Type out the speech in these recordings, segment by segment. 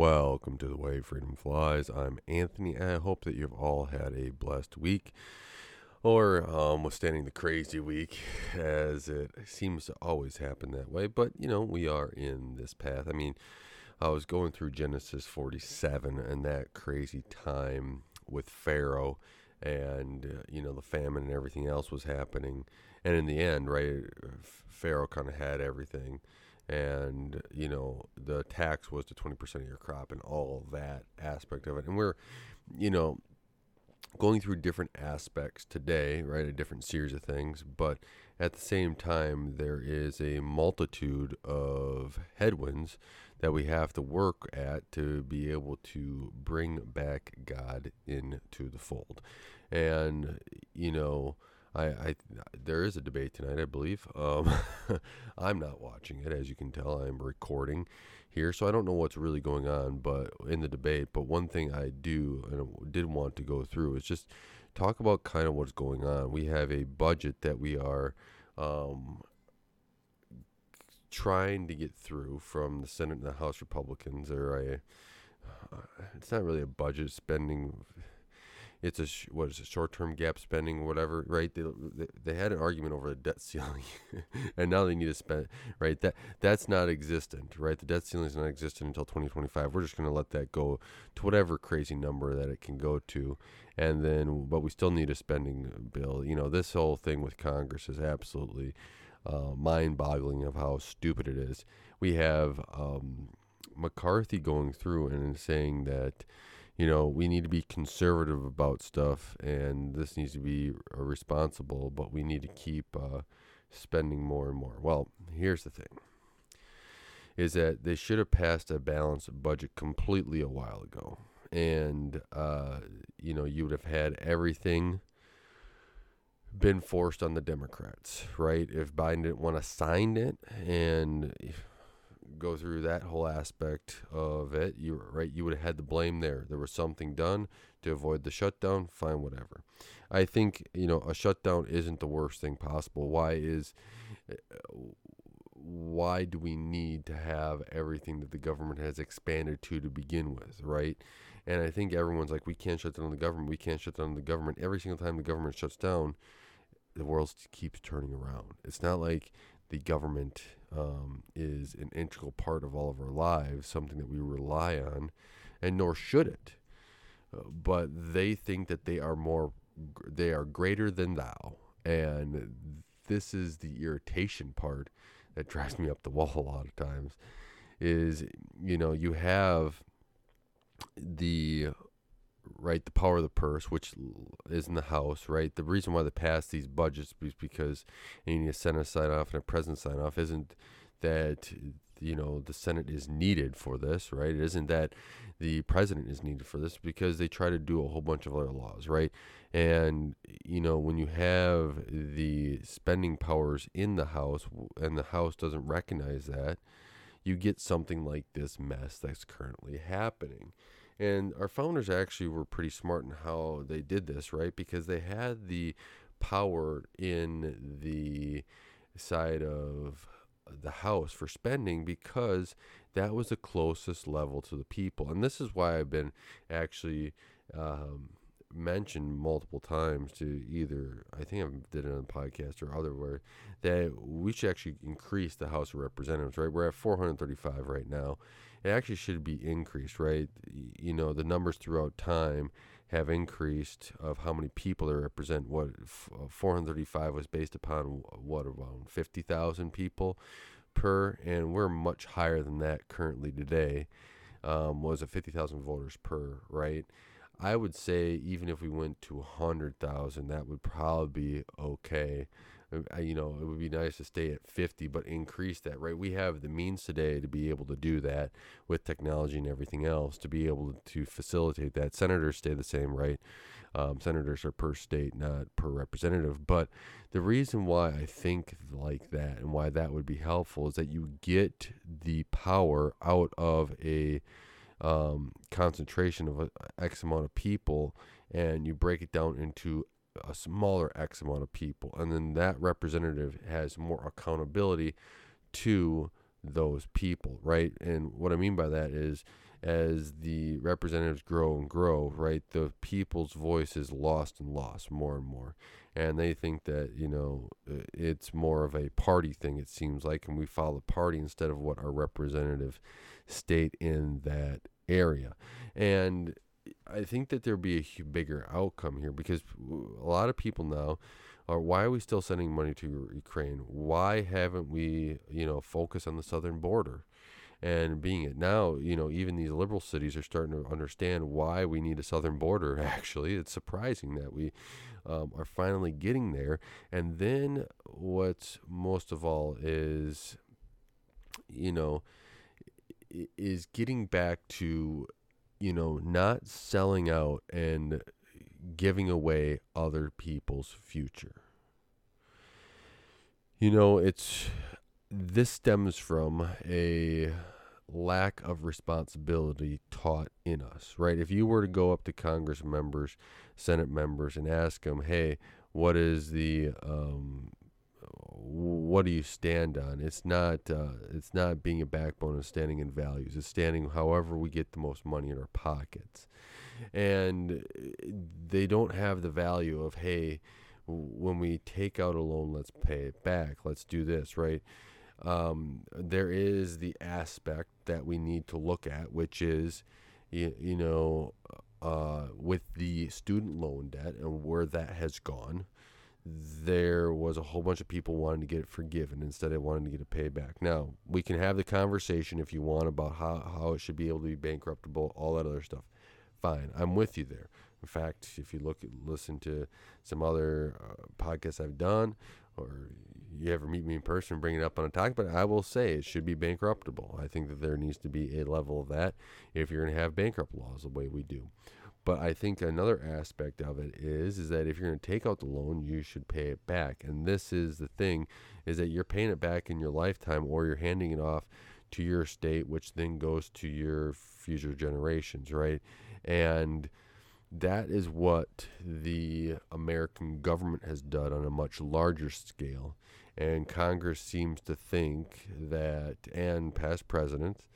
Welcome to the way freedom flies. I'm Anthony. I hope that you've all had a blessed week or um, withstanding the crazy week, as it seems to always happen that way. But, you know, we are in this path. I mean, I was going through Genesis 47 and that crazy time with Pharaoh and, uh, you know, the famine and everything else was happening. And in the end, right, Pharaoh kind of had everything and you know the tax was to 20% of your crop and all that aspect of it. And we're you know going through different aspects today right a different series of things but at the same time there is a multitude of headwinds that we have to work at to be able to bring back god into the fold. And you know I, I there is a debate tonight, I believe. Um, I'm not watching it, as you can tell. I'm recording here, so I don't know what's really going on, but in the debate. But one thing I do and did want to go through is just talk about kind of what's going on. We have a budget that we are um, trying to get through from the Senate and the House Republicans. Or a, uh, it's not really a budget spending it's a sh- what is it short term gap spending whatever right? They, they, they had an argument over the debt ceiling and now they need to spend right? That that's not existent right? The debt ceiling is not existent until 2025 we're just going to let that go to whatever crazy number that it can go to. And then but we still need a spending bill. You know this whole thing with congress is absolutely uh, mind boggling of how stupid it is. We have um, mccarthy going through and saying that you know, we need to be conservative about stuff, and this needs to be responsible, but we need to keep uh, spending more and more. Well, here's the thing is that they should have passed a balanced budget completely a while ago. And, uh, you know, you would have had everything been forced on the Democrats, right? If Biden didn't want to sign it and go through that whole aspect of it, you right, you would have had the blame there. There was something done to avoid the shutdown. Fine, whatever. I think you know a shutdown isn't the worst thing possible. Why is why do we need to have everything that the government has expanded to to begin with, right? And I think everyone's like, we can't shut down the government. We can't shut down the government. Every single time the government shuts down, the world keeps turning around. It's not like the government um, is an integral part of all of our lives, something that we rely on, and nor should it. Uh, but they think that they are more, they are greater than thou, and this is the irritation part that drives me up the wall a lot of times. Is you know you have the right? The power of the purse, which is in the House, right? The reason why they pass these budgets is because you need a Senate sign off and a President sign off. Isn't that you know the Senate is needed for this, right? It isn't that the President is needed for this because they try to do a whole bunch of other laws, right? And you know when you have the spending powers in the House and the House doesn't recognize that, you get something like this mess that's currently happening. And our founders actually were pretty smart in how they did this, right? Because they had the power in the side of the house for spending because that was the closest level to the people. And this is why I've been actually um, mentioned multiple times to either, I think I did it on a podcast or otherwhere, that we should actually increase the House of Representatives, right? We're at 435 right now it actually should be increased, right? You know, the numbers throughout time have increased of how many people they represent. What uh, 435 was based upon what around 50,000 people per, and we're much higher than that currently today. Um, was it 50,000 voters per, right? I would say even if we went to 100,000, that would probably be okay you know, it would be nice to stay at 50, but increase that, right? We have the means today to be able to do that with technology and everything else to be able to facilitate that. Senators stay the same, right? Um, senators are per state, not per representative. But the reason why I think like that and why that would be helpful is that you get the power out of a um, concentration of X amount of people and you break it down into a smaller X amount of people. And then that representative has more accountability to those people, right? And what I mean by that is as the representatives grow and grow, right, the people's voice is lost and lost more and more. And they think that, you know, it's more of a party thing, it seems like, and we follow the party instead of what our representative state in that area. And I think that there'll be a bigger outcome here because a lot of people now are why are we still sending money to Ukraine? Why haven't we, you know, focused on the southern border? and being it now, you know, even these liberal cities are starting to understand why we need a southern border. Actually, it's surprising that we um, are finally getting there. And then what's most of all is, you know, is getting back to, you know, not selling out and giving away other people's future. You know, it's this stems from a lack of responsibility taught in us, right? If you were to go up to Congress members, Senate members, and ask them, hey, what is the um, what do you stand on? It's not uh, it's not being a backbone and standing in values. It's standing however we get the most money in our pockets, and they don't have the value of hey, when we take out a loan, let's pay it back. Let's do this right um, there is the aspect that we need to look at, which is, you, you know, uh, with the student loan debt and where that has gone, there was a whole bunch of people wanting to get it forgiven instead of wanting to get it paid back. Now, we can have the conversation if you want about how, how it should be able to be bankruptable, all that other stuff. Fine, I'm with you there. In fact, if you look, listen to some other uh, podcasts I've done, or you ever meet me in person bring it up on a talk, but I will say it should be bankruptable. I think that there needs to be a level of that if you're going to have bankrupt laws the way we do. But I think another aspect of it is is that if you're going to take out the loan, you should pay it back. And this is the thing is that you're paying it back in your lifetime or you're handing it off to your estate which then goes to your future generations, right? And that is what the American government has done on a much larger scale. And Congress seems to think that, and past presidents,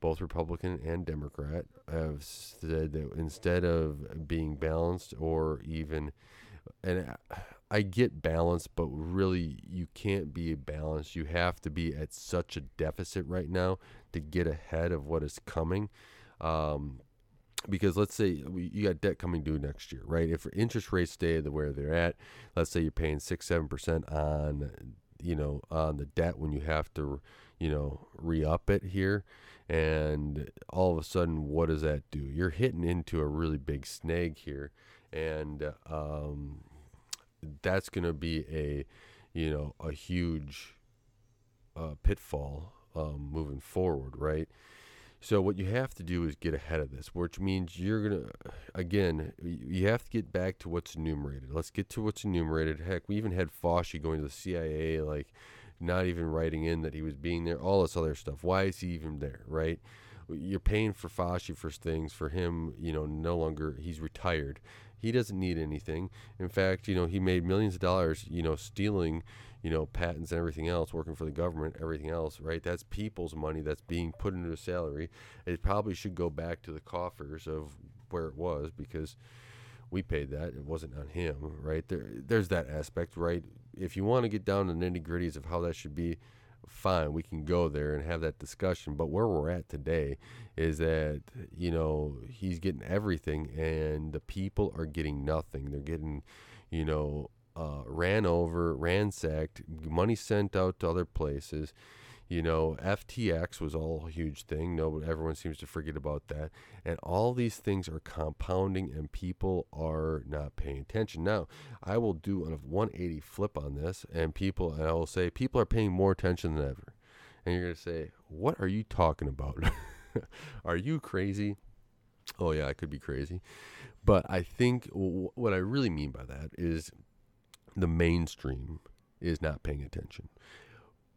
both Republican and Democrat, have said that instead of being balanced or even, and I get balanced, but really you can't be balanced. You have to be at such a deficit right now to get ahead of what is coming. Um, because let's say you got debt coming due next year, right? If interest rates stay the where they're at, let's say you're paying six, seven percent on, you know, on the debt when you have to, you know, re up it here, and all of a sudden, what does that do? You're hitting into a really big snag here, and um, that's going to be a, you know, a huge uh, pitfall um, moving forward, right? So what you have to do is get ahead of this, which means you're gonna, again, you have to get back to what's enumerated. Let's get to what's enumerated. Heck, we even had Fauci going to the CIA, like not even writing in that he was being there. All this other stuff. Why is he even there? Right? You're paying for Fauci for things. For him, you know, no longer he's retired. He doesn't need anything. In fact, you know, he made millions of dollars, you know, stealing you know, patents and everything else, working for the government, everything else, right? That's people's money that's being put into a salary. It probably should go back to the coffers of where it was because we paid that. It wasn't on him, right? There, there's that aspect, right? If you want to get down to the nitty gritties of how that should be, fine, we can go there and have that discussion. But where we're at today is that, you know, he's getting everything and the people are getting nothing. They're getting, you know, uh, ran over, ransacked, money sent out to other places. You know, FTX was all a huge thing. No, everyone seems to forget about that. And all these things are compounding, and people are not paying attention. Now, I will do a 180 flip on this, and people, and I will say, people are paying more attention than ever. And you're going to say, What are you talking about? are you crazy? Oh, yeah, I could be crazy. But I think w- what I really mean by that is the mainstream is not paying attention.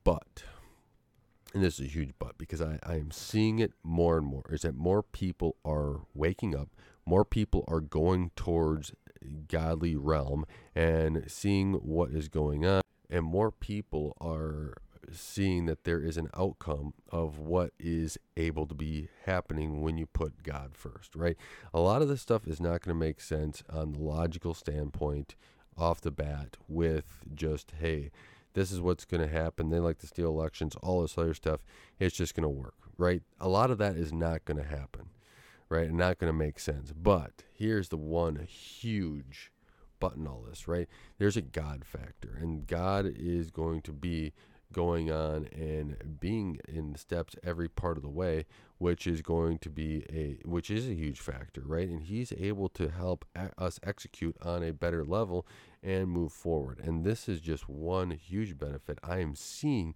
But, and this is a huge but because I, I am seeing it more and more, is that more people are waking up, more people are going towards godly realm and seeing what is going on, and more people are seeing that there is an outcome of what is able to be happening when you put God first, right? A lot of this stuff is not going to make sense on the logical standpoint off the bat with just, hey, this is what's going to happen. They like to steal elections, all this other stuff. It's just going to work, right? A lot of that is not going to happen, right? And not going to make sense. But here's the one huge button all this, right? There's a God factor, and God is going to be going on and being in steps every part of the way, which is going to be a which is a huge factor, right? And he's able to help us execute on a better level and move forward. And this is just one huge benefit I am seeing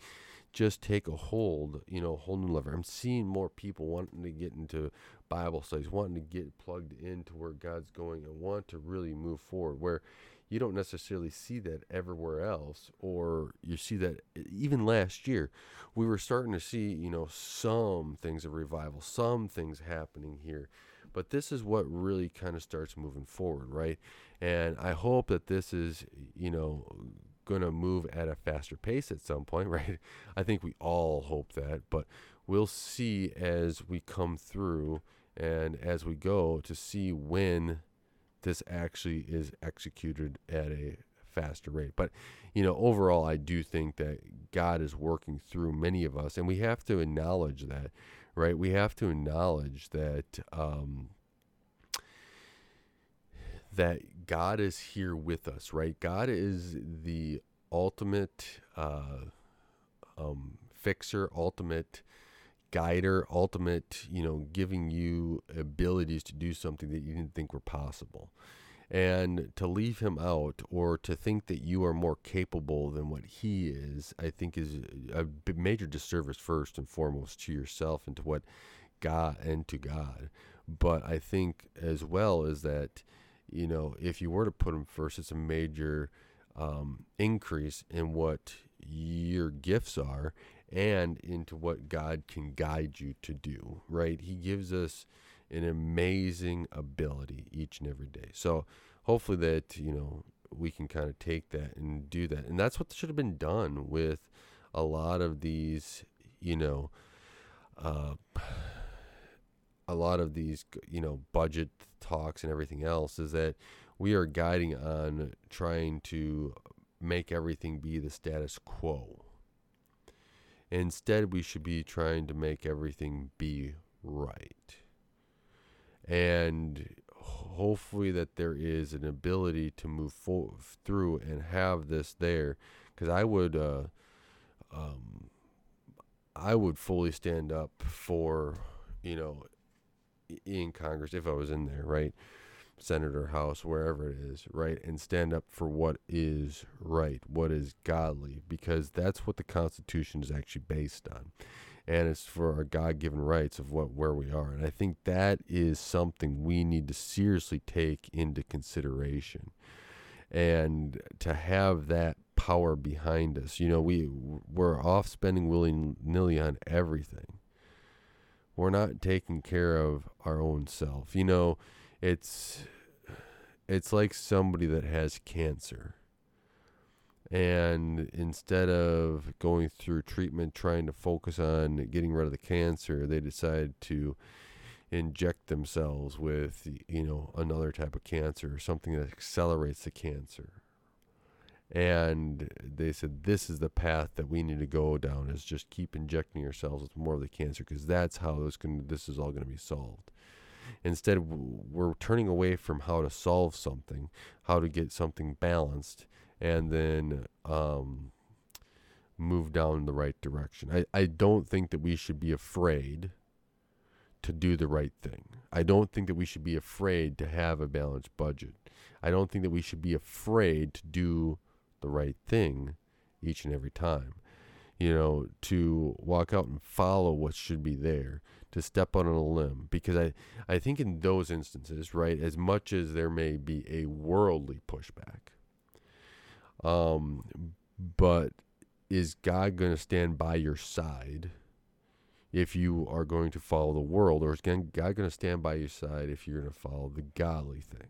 just take a hold, you know, a whole new level. I'm seeing more people wanting to get into Bible studies, wanting to get plugged into where God's going and want to really move forward where you don't necessarily see that everywhere else or you see that even last year we were starting to see you know some things of revival some things happening here but this is what really kind of starts moving forward right and i hope that this is you know going to move at a faster pace at some point right i think we all hope that but we'll see as we come through and as we go to see when this actually is executed at a faster rate. But, you know, overall, I do think that God is working through many of us, and we have to acknowledge that, right? We have to acknowledge that. Um, that God is here with us, right? God is the ultimate uh, um, fixer, ultimate guider, ultimate, you know, giving you abilities to do something that you didn't think were possible. And to leave him out or to think that you are more capable than what he is, I think is a major disservice first and foremost to yourself and to what God and to God. But I think as well is that, you know, if you were to put him first, it's a major um, increase in what your gifts are and into what God can guide you to do, right? He gives us an amazing ability each and every day. So hopefully that, you know, we can kind of take that and do that. And that's what should have been done with a lot of these, you know, uh, a lot of these, you know, budget talks and everything else is that we are guiding on trying to make everything be the status quo Instead, we should be trying to make everything be right. And hopefully, that there is an ability to move fo- through and have this there. Because I would, uh, um, I would fully stand up for, you know, in Congress if I was in there, right? senator House, wherever it is, right? And stand up for what is right, what is godly, because that's what the Constitution is actually based on. And it's for our God given rights of what where we are. And I think that is something we need to seriously take into consideration. And to have that power behind us. You know, we we're off spending willy nilly on everything. We're not taking care of our own self. You know, it's it's like somebody that has cancer and instead of going through treatment trying to focus on getting rid of the cancer they decide to inject themselves with you know another type of cancer or something that accelerates the cancer. And they said this is the path that we need to go down is just keep injecting ourselves with more of the cancer because that's how this can this is all going to be solved. Instead, we're turning away from how to solve something, how to get something balanced, and then um, move down the right direction. I, I don't think that we should be afraid to do the right thing. I don't think that we should be afraid to have a balanced budget. I don't think that we should be afraid to do the right thing each and every time. You know, to walk out and follow what should be there to step on a limb because I, I think in those instances, right, as much as there may be a worldly pushback, um, but is God going to stand by your side if you are going to follow the world, or is God going to stand by your side if you're going to follow the godly thing?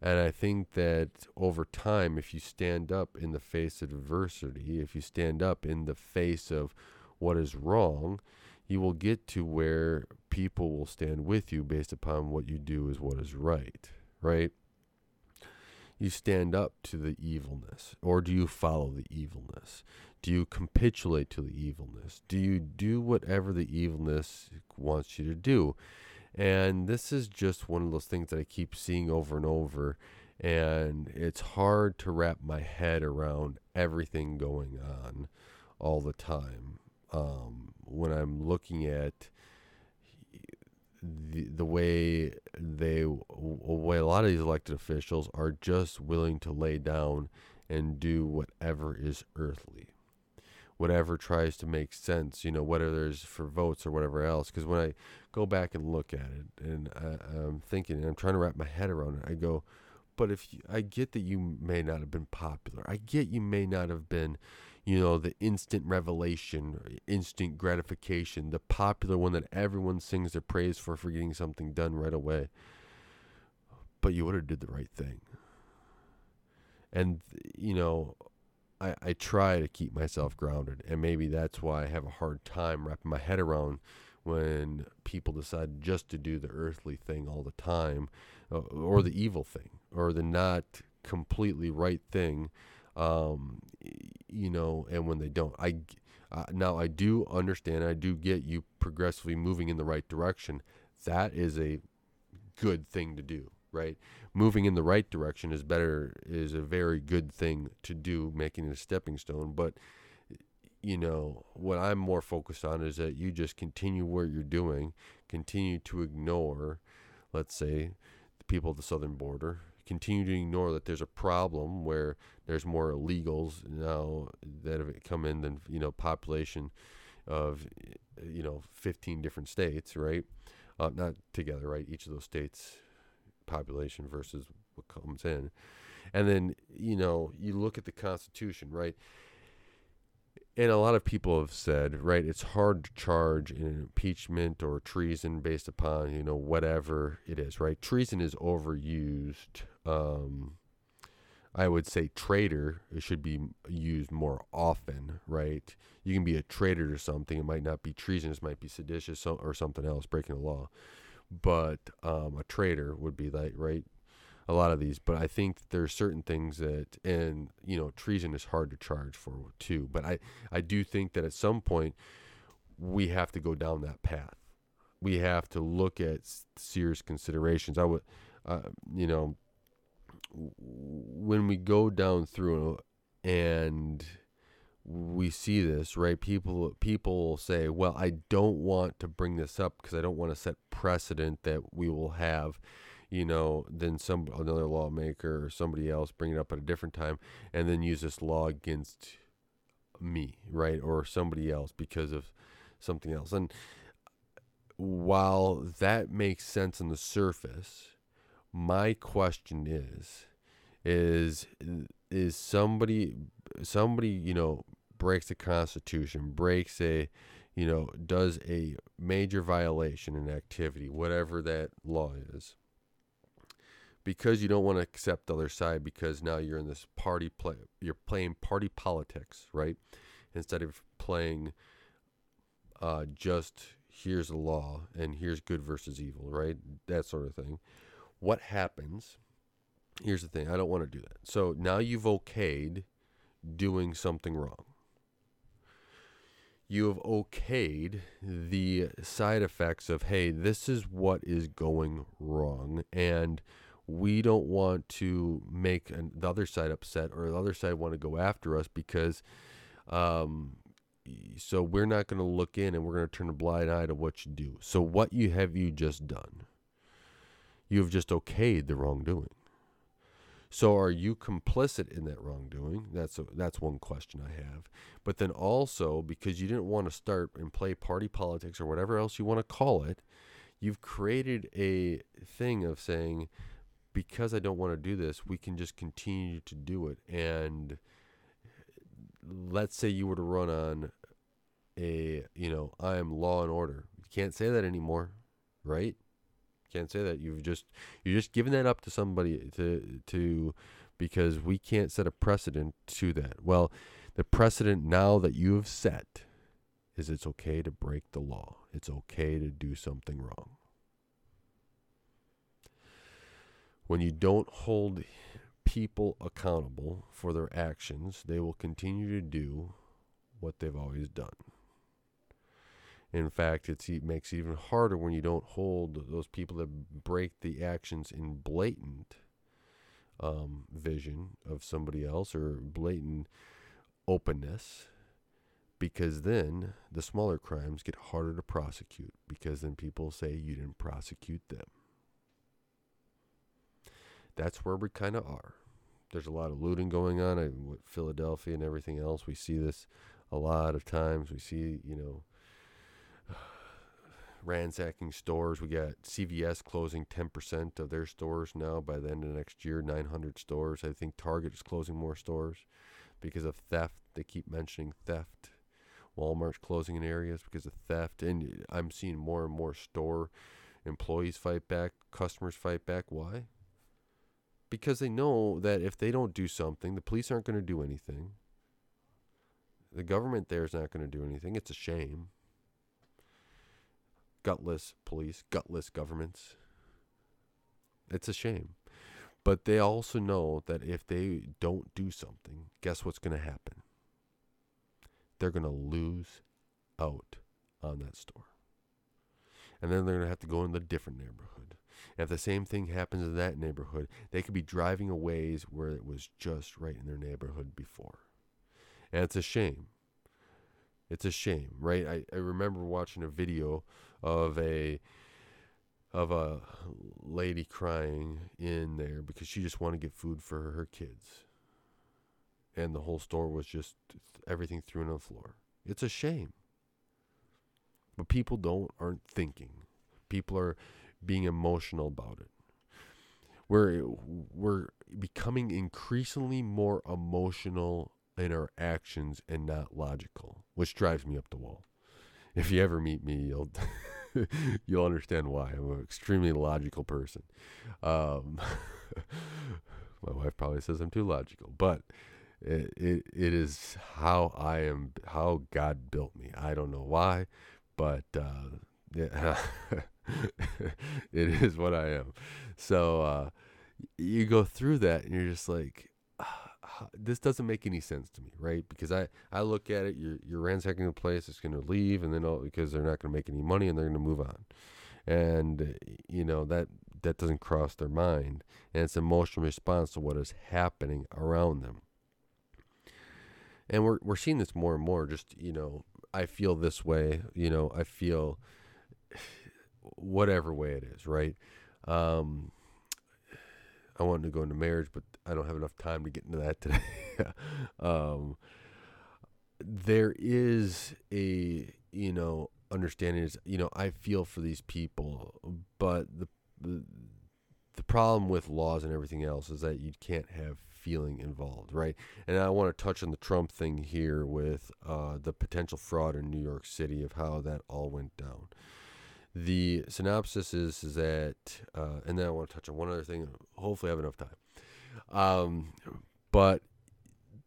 And I think that over time, if you stand up in the face of adversity, if you stand up in the face of what is wrong, you will get to where people will stand with you based upon what you do is what is right, right? You stand up to the evilness, or do you follow the evilness? Do you capitulate to the evilness? Do you do whatever the evilness wants you to do? And this is just one of those things that I keep seeing over and over. And it's hard to wrap my head around everything going on all the time. Um, when I'm looking at the, the way they, way a lot of these elected officials are just willing to lay down and do whatever is earthly whatever tries to make sense, you know, whether there's for votes or whatever else. Because when I go back and look at it, and I, am thinking, and I'm trying to wrap my head around it, I go, but if you, I get that you may not have been popular, I get you may not have been, you know, the instant revelation, instant gratification, the popular one that everyone sings their praise for for getting something done right away. But you would have did the right thing. And you know, I, I try to keep myself grounded, and maybe that's why I have a hard time wrapping my head around when people decide just to do the earthly thing all the time, uh, or the evil thing, or the not completely right thing, um, you know, and when they don't. I uh, now I do understand, I do get you progressively moving in the right direction. That is a good thing to do right? Moving in the right direction is better is a very good thing to do, making it a stepping stone. But you know what I'm more focused on is that you just continue what you're doing, continue to ignore, let's say, the people at the southern border. Continue to ignore that there's a problem where there's more illegals now that have come in than you know population of you know 15 different states, right? Uh, not together, right? Each of those states population versus what comes in. And then, you know, you look at the Constitution, right? And a lot of people have said, right, it's hard to charge an impeachment or treason based upon, you know, whatever it is, right? Treason is overused. Um, I would say traitor should be used more often, right? You can be a traitor to something. It might not be treasonous, it might be seditious or something else, breaking the law but um, a traitor would be like right a lot of these but i think there are certain things that and you know treason is hard to charge for too but i i do think that at some point we have to go down that path we have to look at serious considerations i would uh, you know when we go down through and we see this right people people say well i don't want to bring this up because i don't want to set precedent that we will have you know then some another lawmaker or somebody else bring it up at a different time and then use this law against me right or somebody else because of something else. And while that makes sense on the surface my question is is is somebody somebody you know breaks the constitution breaks a you know does a major violation in activity whatever that law is because you don't want to accept the other side because now you're in this party play you're playing party politics right? Instead of playing uh, just here's the law and here's good versus evil right? That sort of thing what happens here's the thing I don't want to do that. So now you've okayed doing something wrong. You have okayed the side effects of, hey, this is what is going wrong. And we don't want to make an, the other side upset or the other side want to go after us because um, so we're not going to look in and we're going to turn a blind eye to what you do. So what you have you just done? You have just okayed the wrongdoing. So are you complicit in that wrongdoing? That's a, that's one question I have. But then also because you didn't want to start and play party politics or whatever else you want to call it, you've created a thing of saying because I don't want to do this, we can just continue to do it. And let's say you were to run on a, you know, I am law and order. You can't say that anymore, right? Can't say that. You've just you're just giving that up to somebody to to because we can't set a precedent to that. Well, the precedent now that you have set is it's okay to break the law. It's okay to do something wrong. When you don't hold people accountable for their actions, they will continue to do what they've always done. In fact, it makes it even harder when you don't hold those people that break the actions in blatant um, vision of somebody else or blatant openness, because then the smaller crimes get harder to prosecute because then people say you didn't prosecute them. That's where we kind of are. There's a lot of looting going on in Philadelphia and everything else. We see this a lot of times. We see, you know, ransacking stores. We got CVS closing 10% of their stores now by the end of next year, 900 stores. I think Target is closing more stores because of theft. They keep mentioning theft. Walmart's closing in areas because of theft. And I'm seeing more and more store employees fight back, customers fight back. Why? Because they know that if they don't do something, the police aren't going to do anything. The government there is not going to do anything. It's a shame gutless police, gutless governments. It's a shame. But they also know that if they don't do something, guess what's going to happen? They're going to lose out on that store. And then they're going to have to go in a different neighborhood. And if the same thing happens in that neighborhood, they could be driving a ways where it was just right in their neighborhood before. And it's a shame. It's a shame, right? I, I remember watching a video of a of a lady crying in there because she just wanted to get food for her kids. And the whole store was just everything thrown on the floor. It's a shame. But people don't aren't thinking. People are being emotional about it. We're we're becoming increasingly more emotional in our actions and not logical, which drives me up the wall. If you ever meet me, you'll you'll understand why. I'm an extremely logical person. Um, my wife probably says I'm too logical, but it, it it is how I am, how God built me. I don't know why, but uh, it is what I am. So uh, you go through that, and you're just like, this doesn't make any sense to me, right? Because I, I look at it, you're, you're ransacking the place, it's going to leave, and then all, because they're not going to make any money and they're going to move on. And, you know, that, that doesn't cross their mind. And it's an emotional response to what is happening around them. And we're, we're seeing this more and more. Just, you know, I feel this way, you know, I feel whatever way it is, right? Um, I wanted to go into marriage, but I don't have enough time to get into that today. um, there is a you know understanding is you know I feel for these people, but the, the problem with laws and everything else is that you can't have feeling involved, right? And I want to touch on the Trump thing here with uh, the potential fraud in New York City of how that all went down. The synopsis is, is that, uh, and then I want to touch on one other thing. Hopefully, I have enough time. Um, but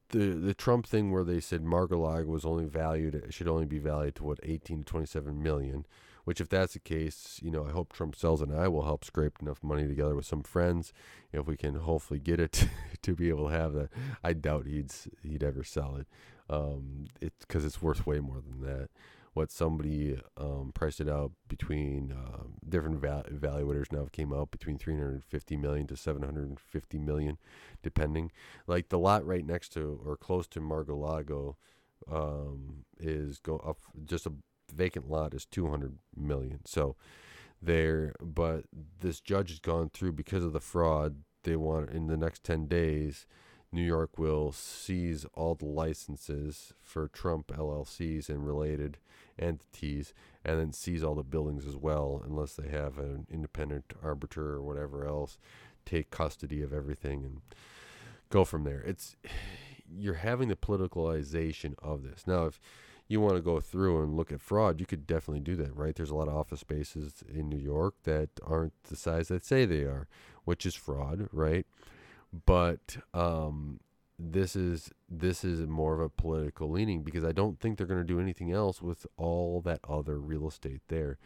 the the Trump thing where they said Mar-a-Lago was only valued should only be valued to what 18 to 27 million, which if that's the case, you know, I hope Trump sells and I will help scrape enough money together with some friends if we can hopefully get it to be able to have that. I doubt he'd he'd ever sell it. Um, it's because it's worth way more than that what somebody um, priced it out between uh, different val- evaluators now came out between 350 million to 750 million depending. Like the lot right next to or close to Mar-a-Lago um, is go up just a vacant lot is 200 million. So there but this judge has gone through because of the fraud they want in the next 10 days New York will seize all the licenses for Trump LLCs and related entities and then seize all the buildings as well unless they have an independent arbiter or whatever else take custody of everything and go from there. It's you're having the politicalization of this. Now if you want to go through and look at fraud, you could definitely do that, right? There's a lot of office spaces in New York that aren't the size that say they are, which is fraud, right? But um, this is this is more of a political leaning because I don't think they're going to do anything else with all that other real estate there.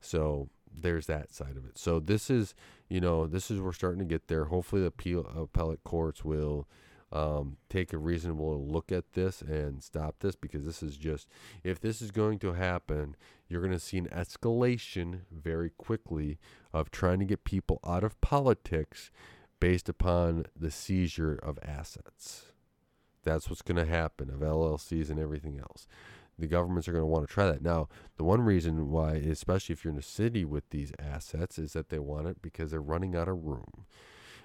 So there's that side of it. So this is, you know, this is we're starting to get there. Hopefully, the appeal, appellate courts will um, take a reasonable look at this and stop this because this is just if this is going to happen, you're going to see an escalation very quickly of trying to get people out of politics based upon the seizure of assets. That's what's going to happen of LLCs and everything else. The governments are going to want to try that. Now, the one reason why, especially if you're in a city with these assets, is that they want it because they're running out of room.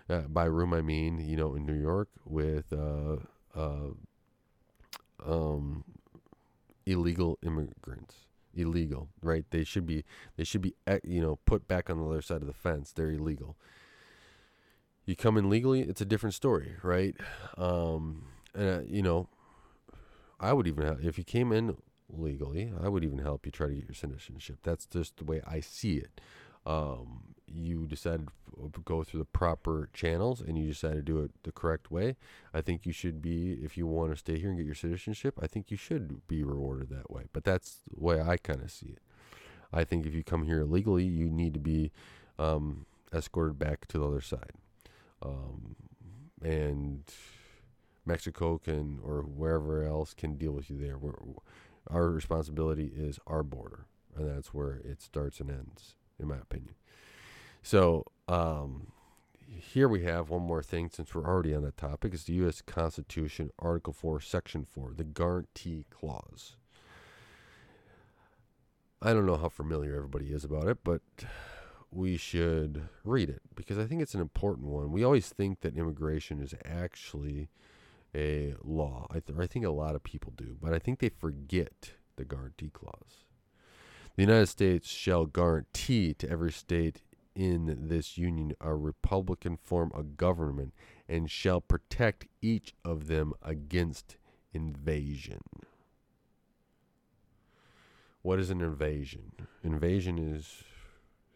Uh, by room, I mean, you know, in New York with uh, uh, um, illegal immigrants illegal right they should be they should be eh, you know put back on the other side of the fence they're illegal you come in legally, it's a different story, right? Um, and uh, you know, I would even help, if you came in legally, I would even help you try to get your citizenship. That's just the way I see it. Um, you decided to go through the proper channels and you decided to do it the correct way. I think you should be, if you want to stay here and get your citizenship, I think you should be rewarded that way. But that's the way I kind of see it. I think if you come here illegally, you need to be um, escorted back to the other side um, and Mexico can or wherever else can deal with you there. We're, our responsibility is our border, and that's where it starts and ends, in my opinion. So um, here we have one more thing since we're already on that topic. It's the U.S. Constitution, Article 4, Section 4, the Guarantee Clause. I don't know how familiar everybody is about it, but we should read it because I think it's an important one. We always think that immigration is actually a law. I, th- I think a lot of people do, but I think they forget the guarantee clause. The United States shall guarantee to every state in this union a republican form of government and shall protect each of them against invasion. What is an invasion? Invasion is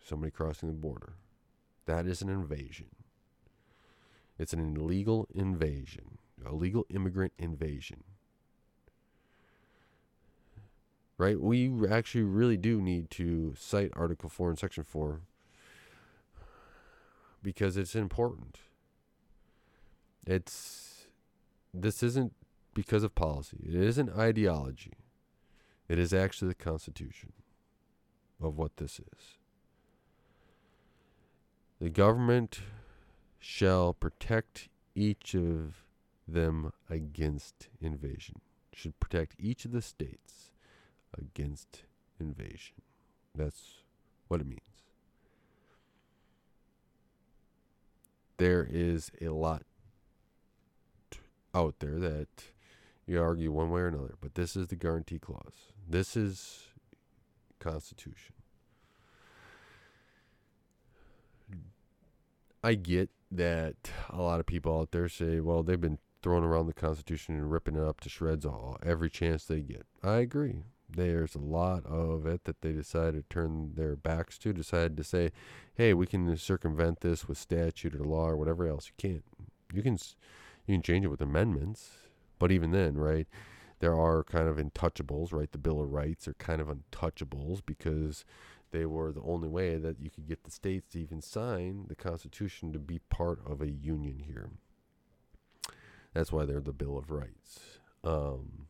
somebody crossing the border. That is an invasion. It's an illegal invasion, a legal immigrant invasion. Right? We actually really do need to cite Article 4 and Section 4 because it's important. It's this isn't because of policy. It isn't ideology. It is actually the Constitution of what this is. The government shall protect each of them against invasion. Should protect each of the states against invasion. That's what it means. There is a lot out there that you argue one way or another, but this is the guarantee clause. This is Constitution. I get that a lot of people out there say, well, they've been throwing around the Constitution and ripping it up to shreds all, every chance they get. I agree. There's a lot of it that they decided to turn their backs to, decided to say, hey, we can circumvent this with statute or law or whatever else. You can't. You can, you can change it with amendments, but even then, right? There are kind of untouchables, right? The Bill of Rights are kind of untouchables because they were the only way that you could get the states to even sign the Constitution to be part of a union here. That's why they're the Bill of Rights. Um,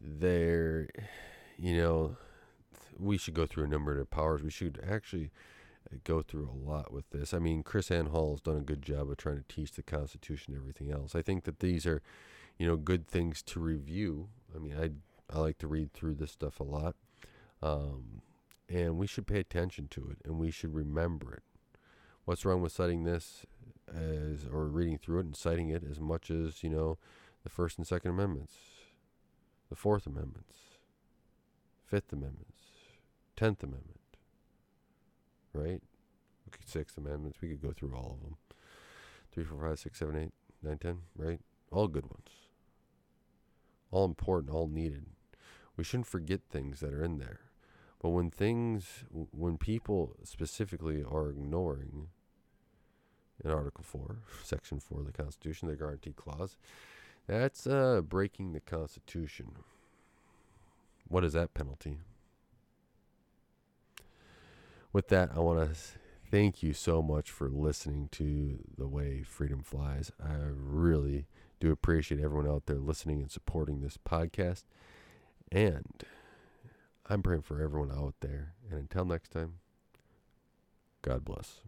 they're, you know, we should go through a number of powers. We should actually go through a lot with this. I mean, KrisAnne Hall has done a good job of trying to teach the Constitution and everything else. I think that these are, you know, good things to review. I mean, I I like to read through this stuff a lot. Um, and we should pay attention to it and we should remember it. What's wrong with citing this as or reading through it and citing it as much as, you know, the First and Second Amendments, the Fourth Amendments, Fifth Amendments, Tenth Amendment, right? Okay, Sixth Amendments. We could go through all of them. Three, four, five, six, seven, eight, nine, ten, right? All good ones. all important, all needed. We shouldn't forget things that are in there. But when things, when people specifically are ignoring in Article 4, Section 4 of the Constitution, the Guarantee Clause, that's uh, breaking the Constitution. What is that penalty? With that, I want to thank you so much for listening to The Way Freedom Flies. I really do appreciate everyone out there listening and supporting this podcast. And I'm praying for everyone out there. And until next time, God bless.